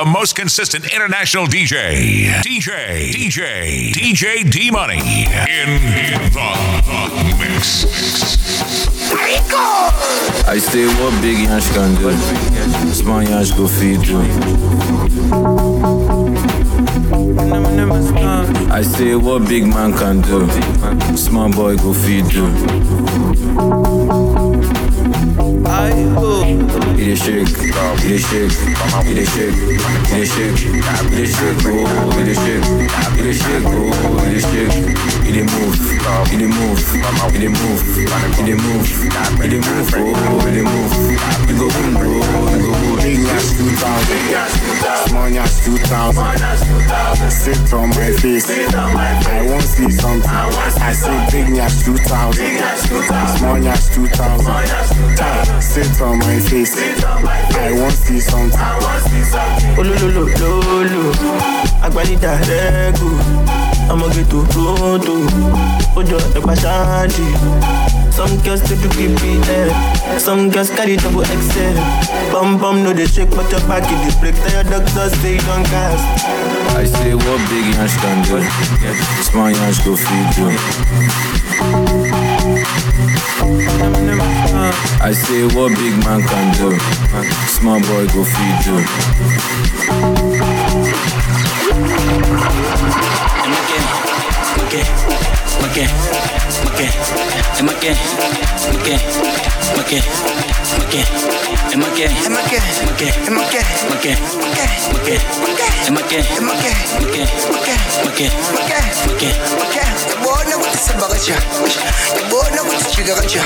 the most consistent international DJ. DJ, DJ, DJ D Money in, in the, the mix. I say what big Yash can do. Small Yash go feed do. I say what big man can do. Small boy go feed do. I go. It is shake, it is shake, it is shake, it is shake, it is shake, it is shake, it is shake, oh, it is shake, it is move, is move, is move, is move, is move, is move, it go boom, oh, it go boom. Big Yash 2000, small Yash 2000, sit on my face, I won't something, I say big Yash 2000, small Yash 2000, sit on my face, I won't see something. olólùlò agbanida rẹ́gù ọmọge tó tóótó ó jọ ẹ̀pà ṣáàdì some girls dey do ppl some girls carry double xl bum bum no dey shake but your back dey break tell your doctor say you don gas. I say what big Yash can do. Small Yash go feed do. I say what big man can do. Small boy go feed do maqué, maqué, maqué, es maqué, maqué, maqué, maqué, es maqué, es maqué, maqué, es maqué, maqué, maqué, maqué, es maqué, es maqué, maqué, maqué, maqué, maqué, maqué, maqué. The boy know what to say about ya. The boy know what to trigger at ya.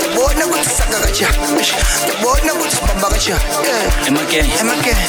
The boy know what to suck at ya. The boy know what to pump at ya. Yeah. Es maqué, es.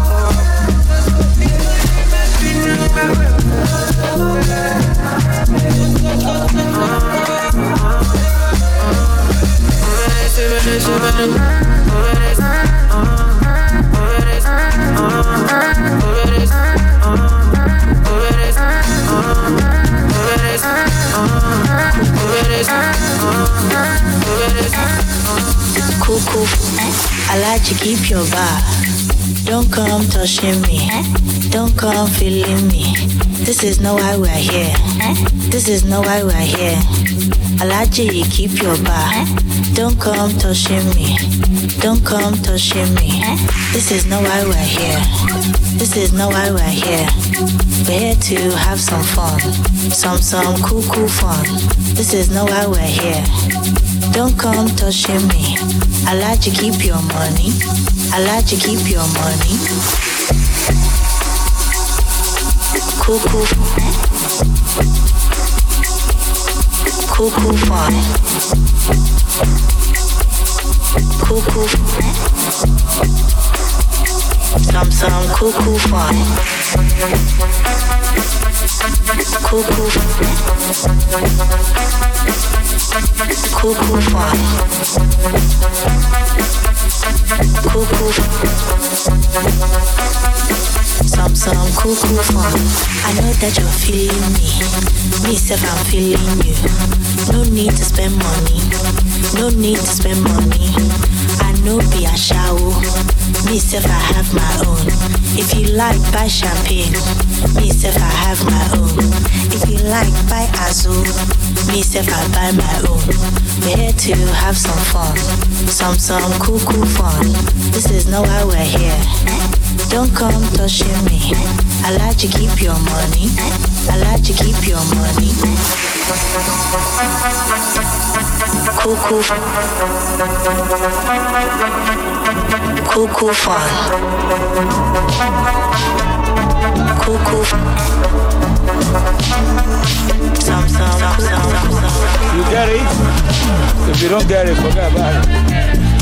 I like to keep your bar. Don't come touching me. Don't come feeling me. This is not why we're here. This is not why we're here. I like to keep your bar. Don't come touching me. Don't come touching me. This is not why we're here. This is not why we're here. We're here to have some fun. Some, some cool, cool fun. This is not why we're here. Don't come touching me. I like to keep your money. I like to keep your money. Cool, cool fun. Cool. Some, some cool fun. Cool, cool. Fun. Cool, cool. Some, some cool, cool fun. I know that you're feeling me. Me, self, I'm feeling you. No need to spend money. No need to spend money. I know be a shower. Me, self, I have my own. If you like, buy champagne. Me, self, I have my own. If you like buy Azul. Me self I buy my own. We're here to have some fun. Some some cool cool fun. This is not why we're here. Don't come touching me. I like to keep your money. I like to keep your money. Cool cool. fun. Cool cool fun. Cool. You get it? If you don't get it, forget about it.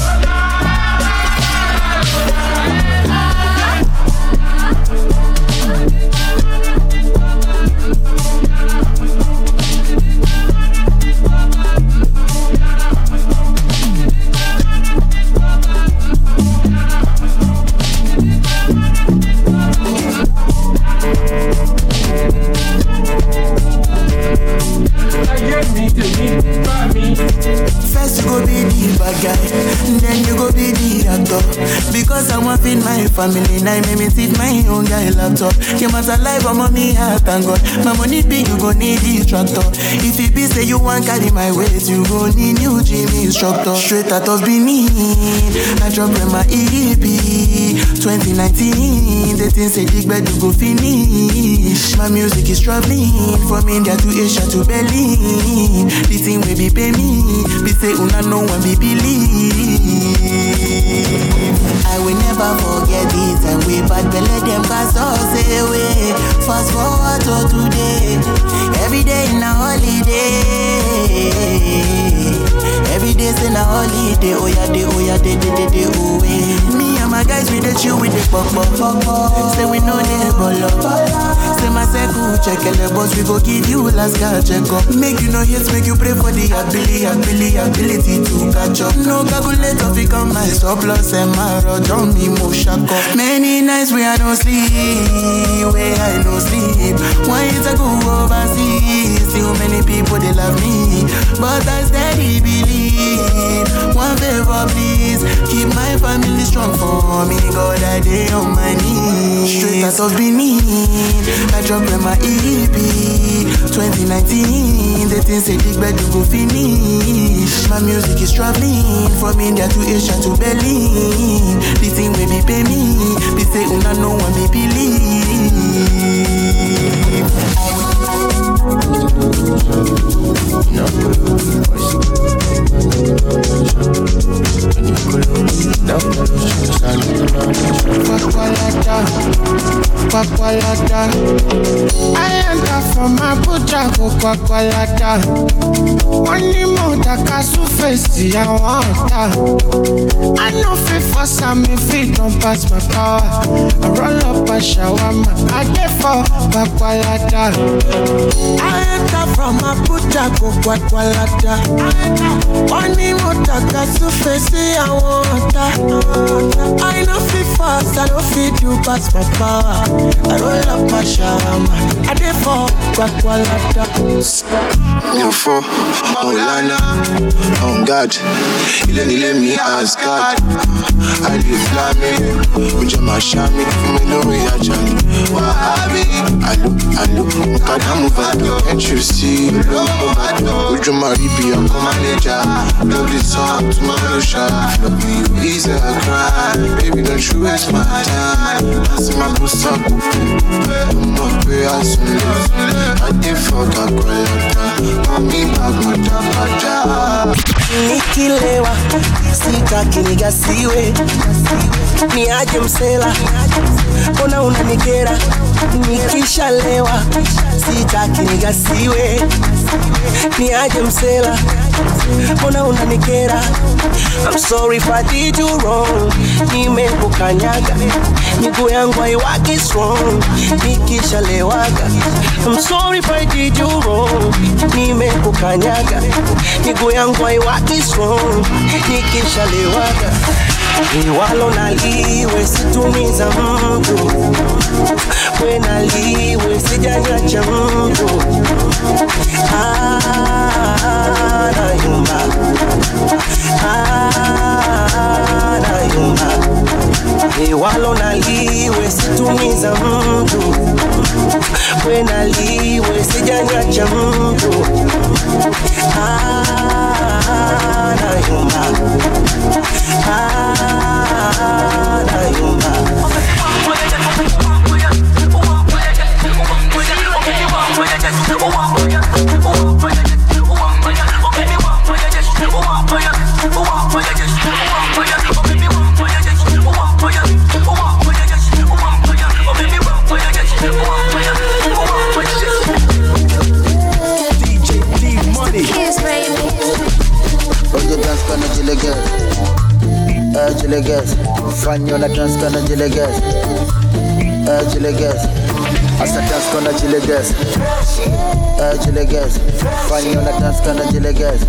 Instructor. Straight out of Benin, I drop in my EP 2019. The thing say big bed go finish. My music is traveling from India to Asia to Berlin. The thing will be pay me, be say una no one be believe. I will never forget this and we bad belly them cast us away. Fast forward to today, every day in a holiday. Day's in a holiday, oh yeah, day, oh yeah, day, day, day, day, oh yeah. Me and my guys, we the chill with the pop, pop, pop, pop. Say we know they bolo. Say my circle, check the boss, we go give you last card check up. Make you know hits, make you pray for the ability, ability, ability to catch up. No calculator, fi come my surplus and my rod on me, mo shack. Many nights where I don't sleep, where I no sleep. Why is I go overseas? Still many people they love me, but I steady believe. One favor, please, keep my family strong for me. God, I day on my knees. Straight out of Benin, I drop my EP 2019. The thing say big bed you go finish. My music is traveling from India to Asia to Berlin. The thing will be pay me, be say una no one me believe. Gwagwalada. I enter from Abuja go Gwagwalada. Wọ́n ní mo dàka súfèsì àwọn ọ̀tá. I no fit force am if it don pass my power. I roll up a shawarma, I dey for Gwagwalada. I enter from Abuja go Gwagwalada. Wọ́n ní mo dàgbà súfè sí àwọn ọ̀tá. I no fit fast, I no fit do pass my power. I roll up my shawarma, I dey for Gwagwalada. Yo fọ́ Ọ̀lànà on oh guard ilé nílé mi Asgard àlè flami ojú máa ṣá mi mi lórí ajá wàhábì àlò àlò nkàdá mú bàdàn Can't you see? Would you marry be your manager? Love this song to my Lucia. Love you is a cry. Baby, don't you waste my time. I see my boots up. I'm not pay as I did for the grand. Mommy, my mother, Nikilewa, sitaki nigasiwe, ni aje msela, mbona unanikera nikishalewa sitaki nigasiwe, niaje msela, mbona unanikera? I'm sorry if I did you wrong, nimekukanyaga, miguu yangu haiwaki nikishalewaga. Nimekukanyaga, miguu yangu haiwaki nikishalewaga. Liwalo na liwe situmiza mtu, we na liwe sijanyacha mtu. Ah, nayumba. Ah, nayumba. Liwalo na liwe situmiza mtu, we na liwe sija ananiacha mtu Fanyo na dance kana jileges. Eh jileges. Asa dance kana jileges. Eh jileges. Fanyo na dance kana jileges.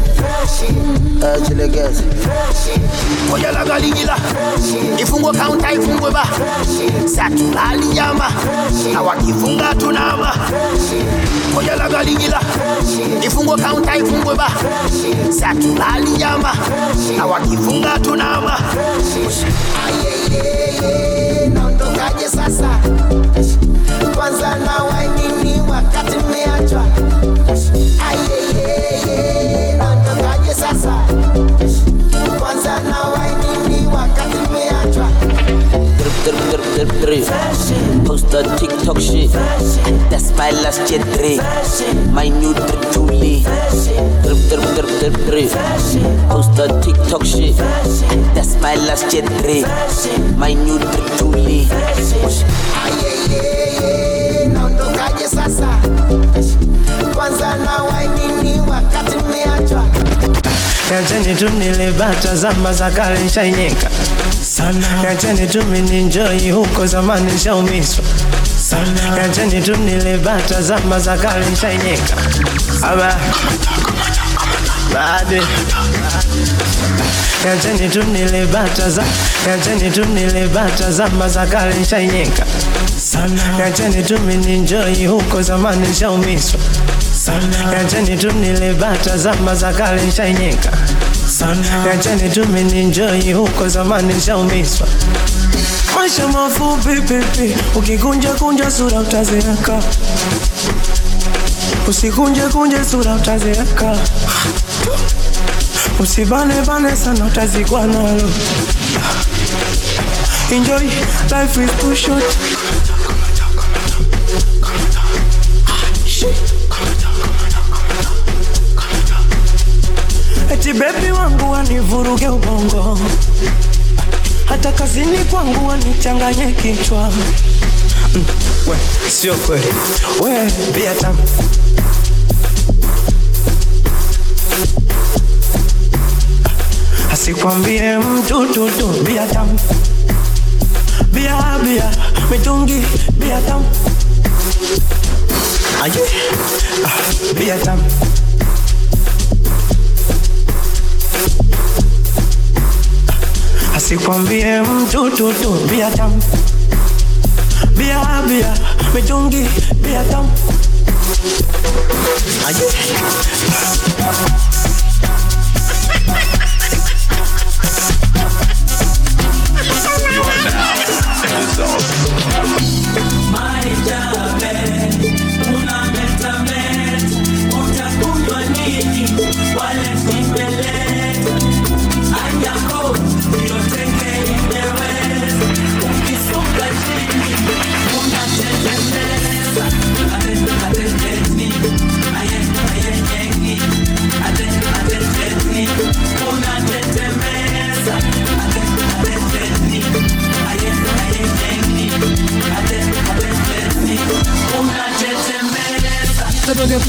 Eh jileges. Oya la galigila ifungwe kaunta ifungwe ba. Satulali nyama. Na wakifunga tunama. Oya la galigila ifungwe kaunta ifungwe ba. Satulali nyama. Na wakifunga tunama ayeyeye naondokaje sasa kwanza na wainini wakati mmeachwa drip. Post a TikTok shit. That's my last year drip. My new drip Julie. Drip, drip, drip, drip, drip. Post a TikTok shit. That's my last year drip. My new drip ayeyeye naondokaje sasa kwanza na wainini wakati mmeachwa Niacheni tu nile bata zama za kale nshainyeka sana. Niacheni tu mininjoi huko zamani nshaumiswa sana. Niacheni tu nile bata zama za kale nshainyeka aba bade Niacheni tu nilibataza bata tu nilibataza kale nshainyeka sana. Tu mininjoi huko zamani nshaumiswa sana. Tu nilibataza za nshainyeka sana. Tu mininjoi huko zamani nshaumiswa maisha mafupi pipi, ukikunja kunja sura utazeeka, usikunje kunje sura utazeeka, usibane bane sana utazikwa nalo. Enjoy, life is too short. Eti bebi wangu wanivuruge ubongo, hata kazini kwangu wanichanganye kichwa. Mm, we, sio kweli, we bia asikwambie mtu tutu bia tamu. Bia bia mitungi bia tamu. Aye ah, bia tamu. Asikwambie mtu tutu bia tamu. Bia bia mitungi bia tamu. Aye kabaga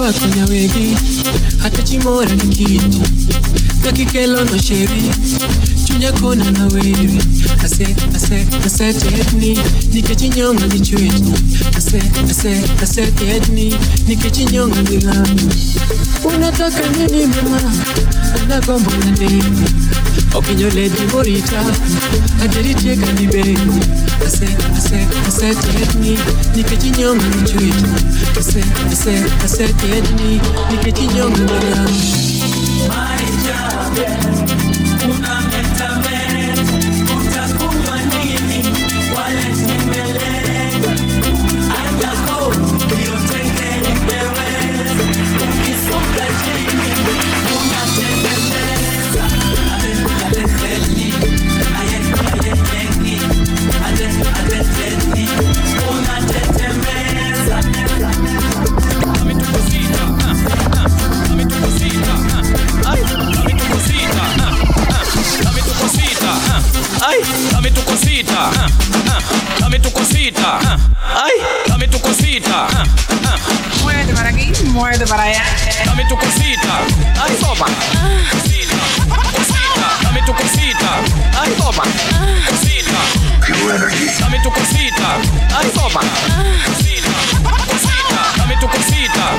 pako nyawegi hata chimora ni kiti kakikelo no sheri chunya kona na wewe. Ase ase ase tetni nikechinyonga ni chwechi ase ase ase tetni nikechinyonga ni lamu unataka nini mama? Anagomba na nini okinyole dimorita aderitieka ni beni. Ase ase ase tetni nikechinyonga ni chwechi ase ase ase tetni ay, dame tu cosita, dame tu cosita, ay, dame tu cosita. Muévete para aquí, muévete para allá. Dame tu cosita, ay, sopa. Cosita, cosita, dame tu cosita, ay, sopa. Cosita, dame tu cosita, ay, sopa. Cosita, cosita, dame tu cosita.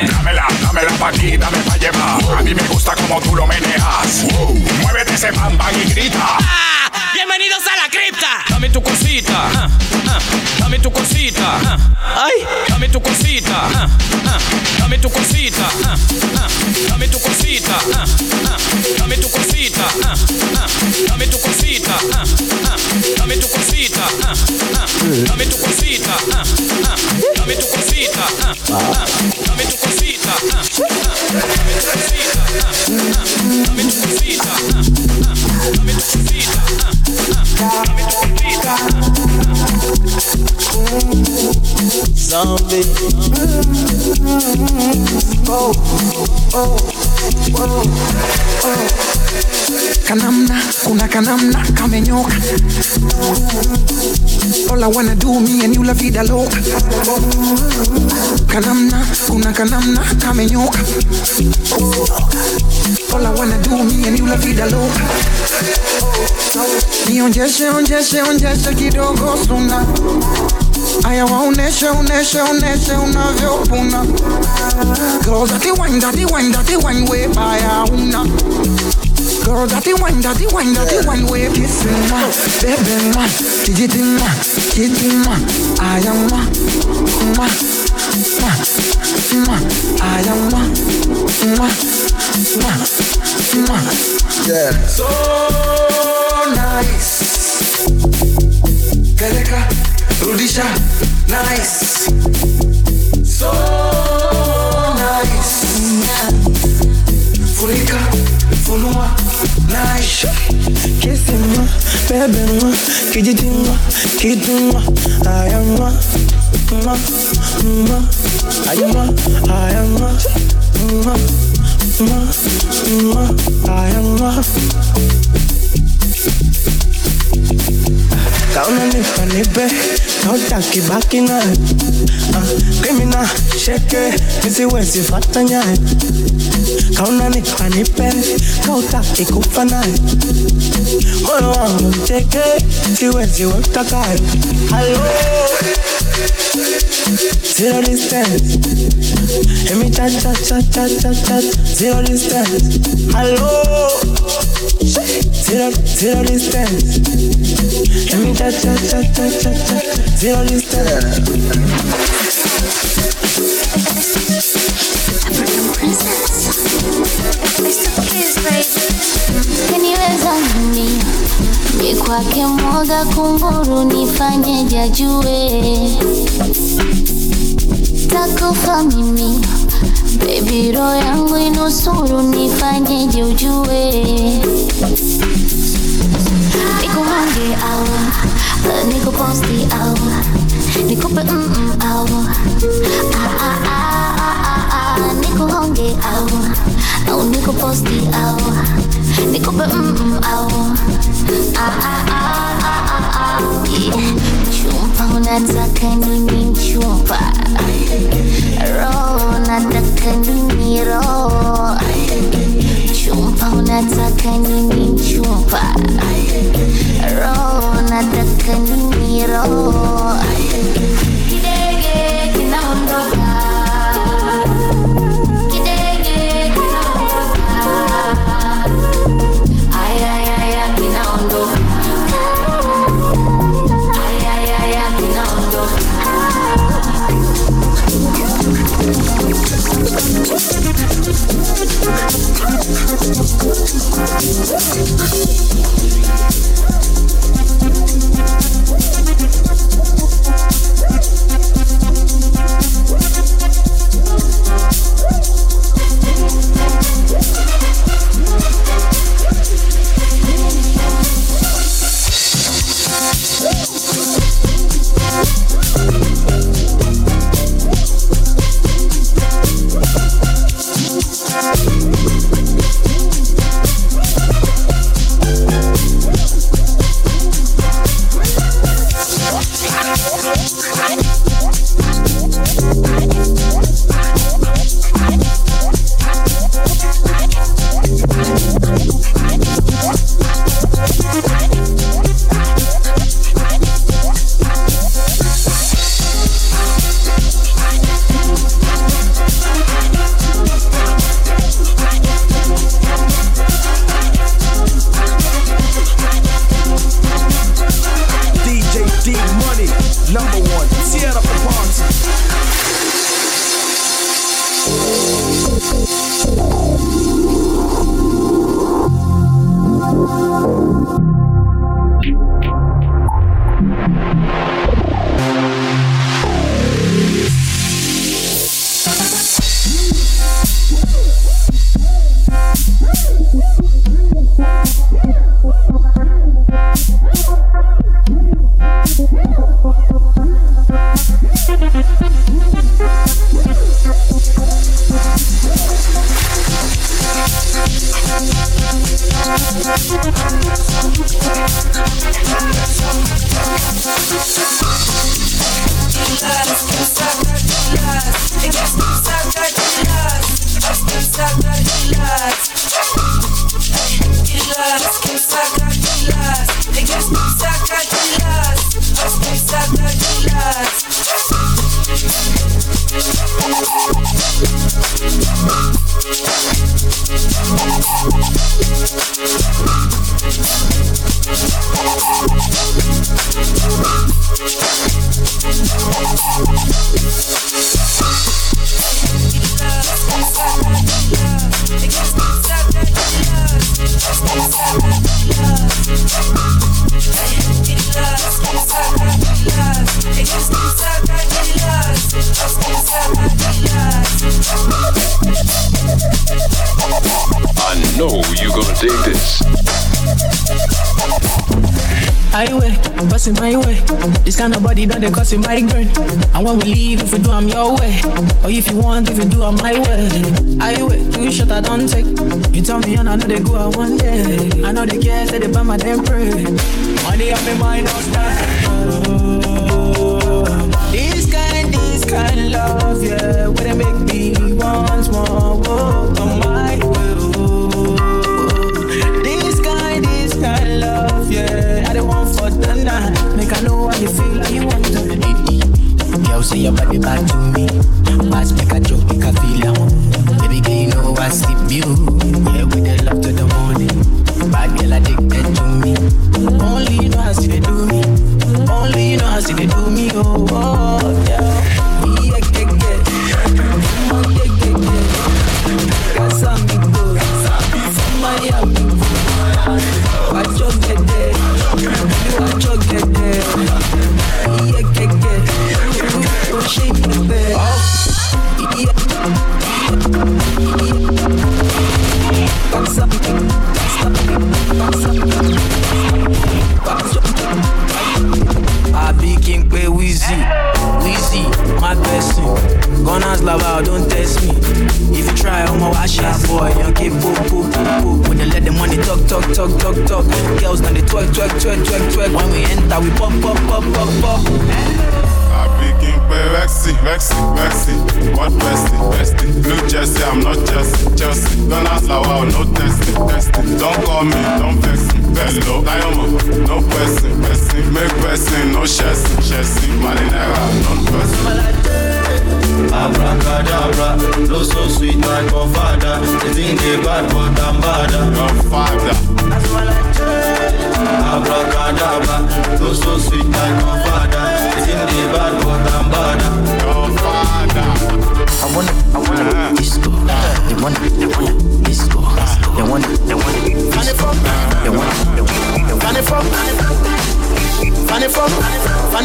Dámela, dámela pa' aquí, dame pa' llevar. A mí me gusta como tú lo meneas. Muévete ese bam bam y grita. Bienvenidos a la cripta. Dame tu cosita. ah, ah, Dame tu cosita. ah, Ay, dame tu cosita. ah, ah, Dame tu cosita. ah, ah, Dame tu cosita. ah, ah, Dame tu cosita. ah, ah, Dame tu cosita. ah, ah, Dame tu cosita. ah, ah, Dame tu cosita. ah, ah, Dame tu cosita. ah, ah, Dame tu cosita. ah, ah, Dame tu cosita. ah, ah, Dame tu cosita. Zombie. Oh, oh, oh, oh. Kanamna, kuna kanamna kamenyoka. All I wanna do me and you la vida loca. Kanamna, kuna kanamna kamenyoka. All I wanna do, me and you la vida loca. Nionyeshe, onyeshe, onyeshe kidogo suna Aya waoneshe, oneshe, oneshe unavyopuna Girl, dati wine, dati wine, dati wine, we baya una. Girl, dati wine, dati wine, dati wine, we kissing ma baby ma, kijiti ma, kiti ma. Aya ma, ma. So nice. Peleka, rudisha, nice. So nice. Funika, funua, nice. Kissing me, baby me Kididin me, kidding me I am me, me, me I am me, I am me, me, me, me I am me Kaona nifanipe, nautaki baki naye uh, ah, Criminal, sheke, nisiwezi fata nyaye Kauna nipa nipe, kautaki kufa naye Moyo wangu mteke, siwezi weka kaye Hello. Zero distance. Let me chat chat chat chat chat chat Zero distance. Hello. Zero, zero distance. Let me chat chat chat chat chat chat Zero distance Mi kwake mwoga kunguru nifanye jajue. Takufa mimi. Bebi roho yangu inusuru nifanyeje ujue nikuhange au nikuposti au nikupe mm almost the hour. They go, mm mm ow. Ah ah ah ah ah ah. Chumpa unataka ni chumpa? Roho unataka nini roho? Chumpa unataka ni chumpa? Roho unataka nini roho? Thank you. I'm my way. This kind of body don't they cause migraine. And when we leave, if we do, I'm your way. Or if you want, if you do, I'm my way. Highway, two shot I don't take. You tell me, and I know they go out one day. I know they care, say they buy my damn pray. Money up in mind, don't. Oh, this kind, this kind of love, yeah. Say your body back to me. Pass make a joke, make a feel I. Baby girl, you know I sleep you. Yeah, with the love to the morning. Bad girl addicted to me. Only you know how they do me. Only you know how they do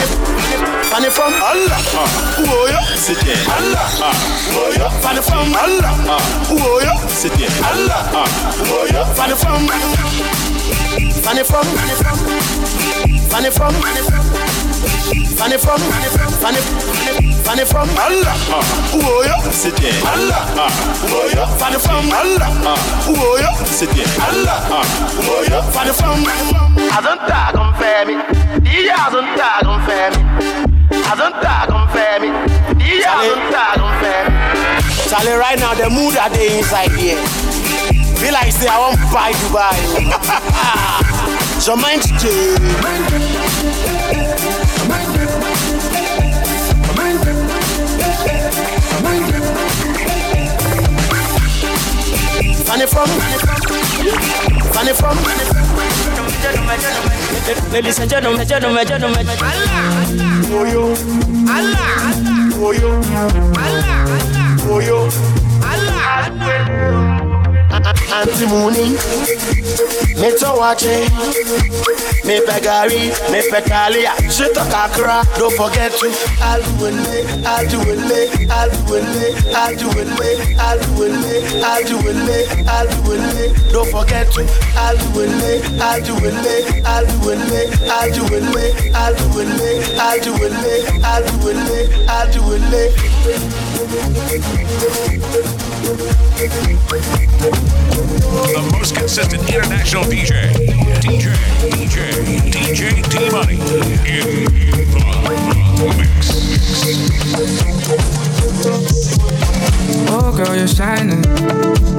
funny, funny from Allah. Whoa, yeah. Sit there. Allah. Whoa, yeah. Funny from Allah. Whoa, yeah. Sit there. Allah. Whoa, yeah. Funny from, funny from, funny from, funny from, funny from, funny, funny from Allah. Whoa, yeah. Sit there. Allah. Whoa, yeah. Funny from Allah. Whoa, yeah. Sit there. Allah. Whoa, yeah. Funny from. Azonta confirm me. Dia azonta confirm me. Azonta confirm me. Dia azonta confirm me. Charlie, right now the mood that they inside here. Feel like say I want buy Dubai. so mind Funny from, funny from, Ladies and gentlemen, gentlemen, gentlemen. Allah, oh yo, Allah, oh yo, Allah, oh yo, Allah. Auntie Mooney, me to watch it. Me pegari, me petalia, shit a kakra. Don't forget to I'll do it, I'll do it, I'll do it, I'll do it, I'll do it, I'll do it, I'll do it. Don't forget to I'll do it, I'll do it, I'll do it, I'll do it, I'll do it, I'll do it, I'll do it, I'll do it. The most consistent international DJ, DJ, DJ, DJ T Money in the mix. Oh, girl, you're shining.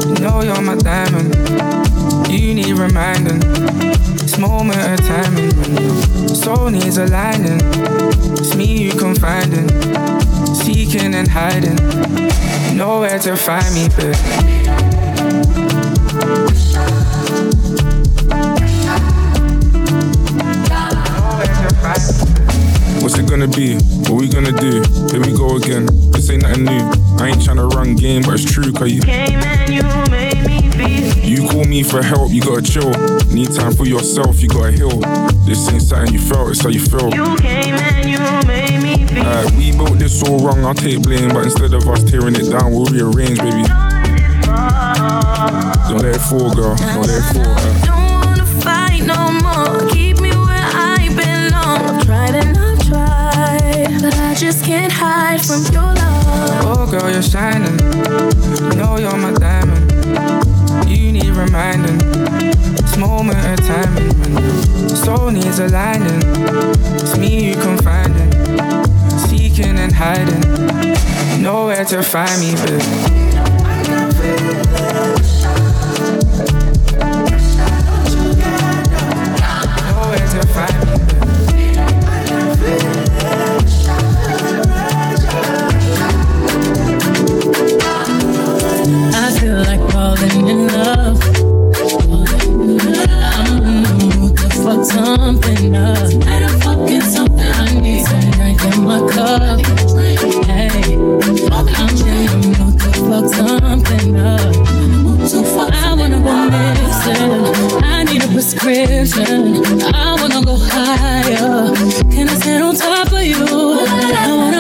You know you're my diamond. You need reminding. This moment of timing soul needs aligning. It's me you confiding, seeking and hiding. Nowhere to find me, but. What's it gonna be? What we gonna do? Here we go again. This ain't nothing new. I ain't tryna run game, but it's true, cause you Came and you made me feel. You call me for help, you gotta chill. Need time for yourself, you gotta heal. This ain't something you felt, it's how you feel. You came and you made me feel. Alright, we built this all wrong, I'll take blame, but instead of us tearing it down, we'll rearrange, baby. Don't let it fall, girl. Don't let it fall. uh. Don't wanna fight no more. Keep me where I belong. I've tried and I've tried, but I just can't hide from your love. Oh, girl, you're shining. You know you're my diamond. You need reminding. This moment of timing when your soul needs aligning. It's me you confiding, hiding. Nowhere to find me, but. Nowhere to find me. I feel like falling in love. I'm in the mood something up. I need a prescription. I wanna go higher. Can I stand on top of you? I wanna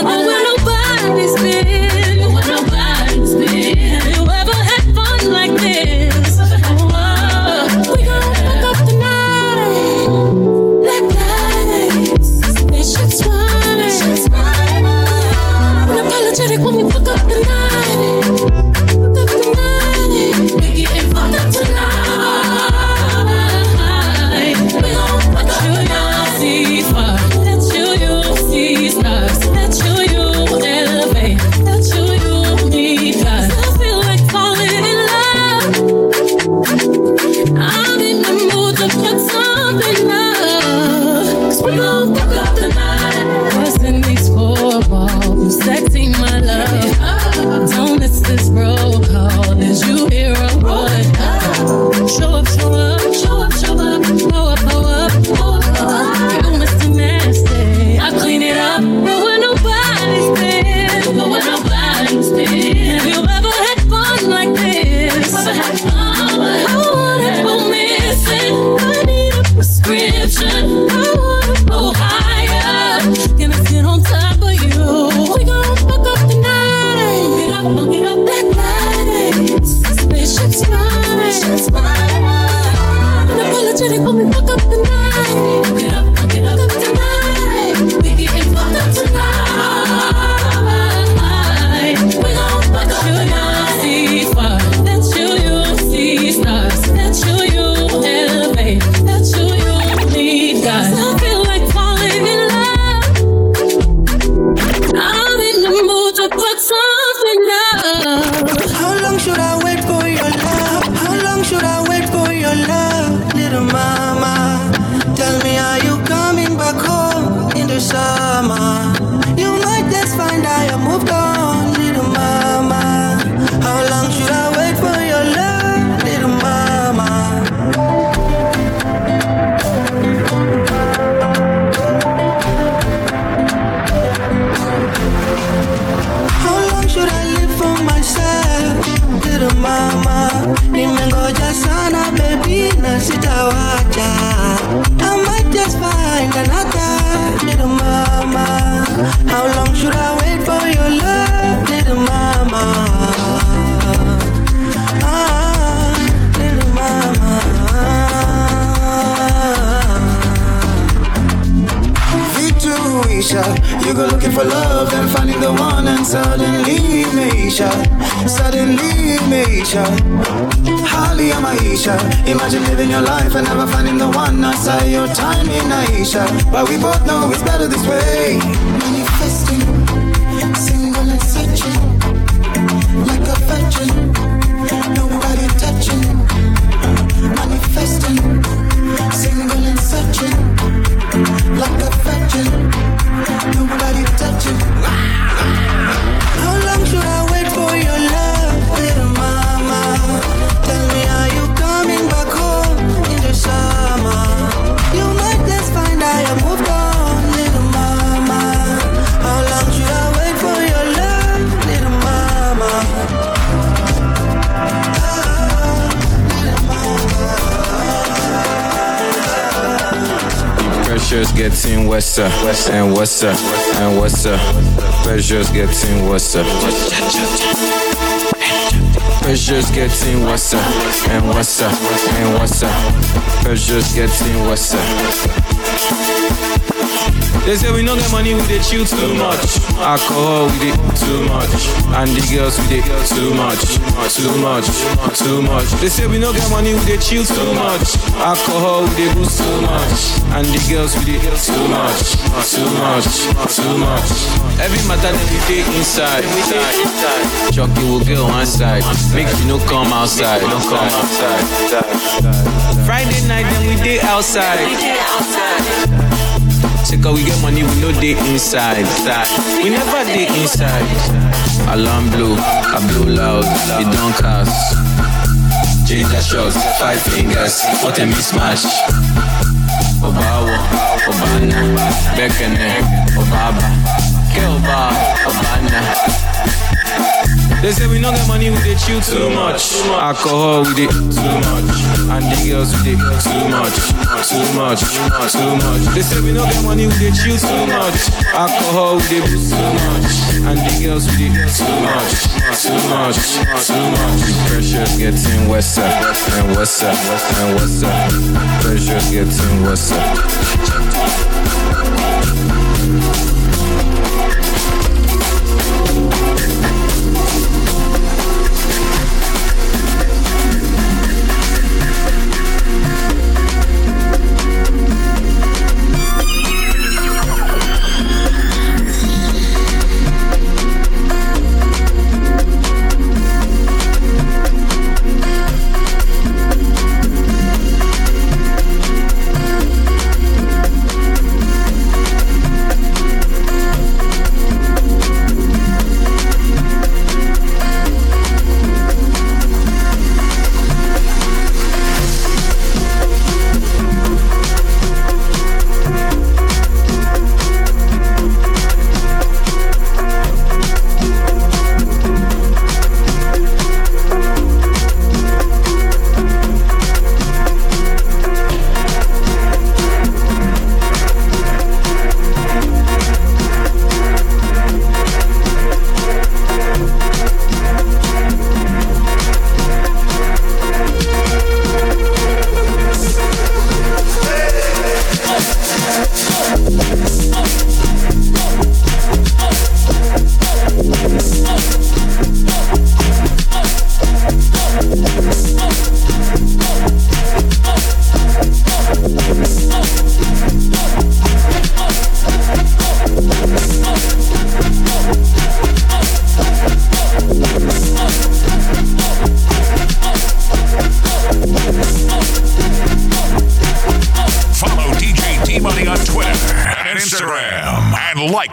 Vitu You go looking for love and finding the one, and suddenly Maisha, suddenly Maisha. Holly, I'm Aisha. Imagine living your life and never finding the one. Saw your time in Aisha, but we both know it's better this way. Manifesting, single and searching, like a virgin. Nobody touching, manifesting, single and searching, like a virgin. Nobody touching. How long should I wait for your love, Pressures getting worse uh, and worse uh, and worse. uh. Pressures getting worse. uh. Pressures getting worse uh, and worse uh, and worse. uh. Pressures getting worse. They say we don't get money, we dey chill too much. Alcohol, we dey too much. And the girls, we dey too much, too much, too much. They say we don't get money, we dey chill too much. Alcohol, we dey boost too much. And the girls, we dey too much, too much, too much. Every matter that we dey inside. Chucky will get one side. Make you no come outside. No come outside. Friday night, then we dey outside. Say cause we get money, we no dey inside. We never dey inside. Alarm blow, I blow loud, it don't cast. Ginger shots, five fingers, what a mismatch. Obawo, Obana, Bekene, Obaba, Kelba, Obana. They say we no get money, we dey chill too much. Alcohol, we dey too much. Girls, we dey too much, too much, too much. They say we no get money, we dey chill too much. Alcohol, we dey boost too much. And the girls, we dey too much, too much, too much. Pressure's getting worse and worse and worse. Pressure's getting worse.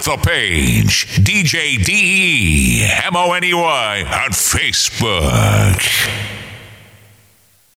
The page DJ D E M O N E Y on Facebook.